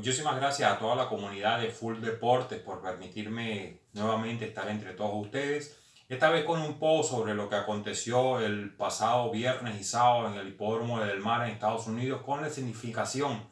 Muchísimas gracias a toda la comunidad de Full Deportes por permitirme nuevamente estar entre todos ustedes. Esta vez con un post sobre lo que aconteció el pasado viernes y sábado en el hipódromo del mar en Estados Unidos con la significación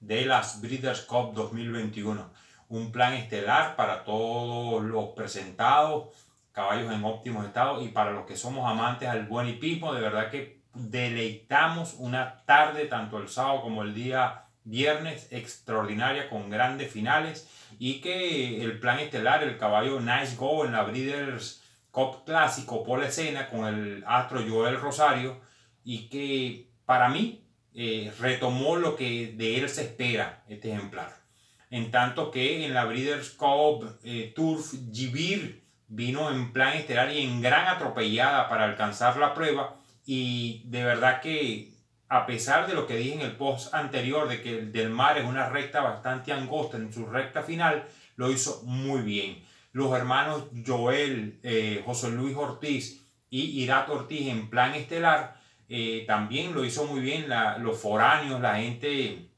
de las Breeders' Cup 2021. Un plan estelar para todos los presentados, caballos en óptimos estados y para los que somos amantes al buen hipismo, de verdad que deleitamos una tarde, tanto el sábado como el día viernes extraordinaria con grandes finales y que el plan estelar, el caballo Nice Go en la Breeders' Cup Clásico por la escena con el astro Joel Rosario y que para mí eh, retomó lo que de él se espera este ejemplar. En tanto que en la Breeders' Cup eh, Turf Gibir vino en plan estelar y en gran atropellada para alcanzar la prueba y de verdad que a pesar de lo que dije en el post anterior de que el del mar es una recta bastante angosta en su recta final, lo hizo muy bien. Los hermanos Joel, eh, José Luis Ortiz y Irat Ortiz en plan estelar eh, también lo hizo muy bien los foráneos, la gente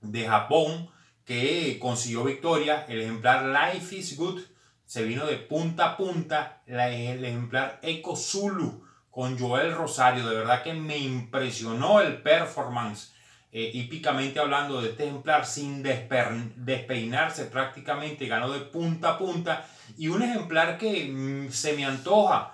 de Japón que consiguió victoria. El ejemplar Life is Good se vino de punta a punta. el ejemplar Eco Zulu con Joel Rosario. De verdad que me impresionó el performance. Eh, hípicamente hablando de este ejemplar sin despeinarse prácticamente, ganó de punta a punta. Y un ejemplar que mm, se me antoja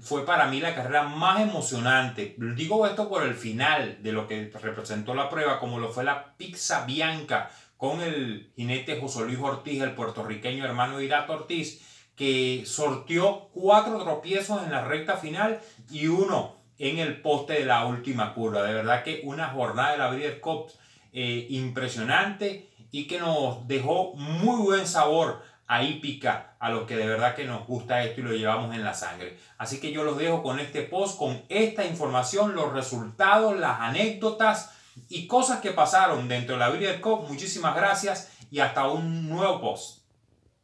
fue para mí la carrera más emocionante. Digo esto por el final de lo que representó la prueba, como lo fue la Pizza Bianca con el jinete José Luis Ortiz, el puertorriqueño hermano Irato Ortiz que sortió cuatro tropiezos en la recta final y uno en el poste de la última curva. De verdad que una jornada de la Breeders' Cup eh, impresionante y que nos dejó muy buen sabor a hípica a los que de verdad que nos gusta esto y lo llevamos en la sangre. Así que yo los dejo con este post, con esta información, los resultados, las anécdotas y cosas que pasaron dentro de la Breeders' Cup. Muchísimas gracias y hasta un nuevo post.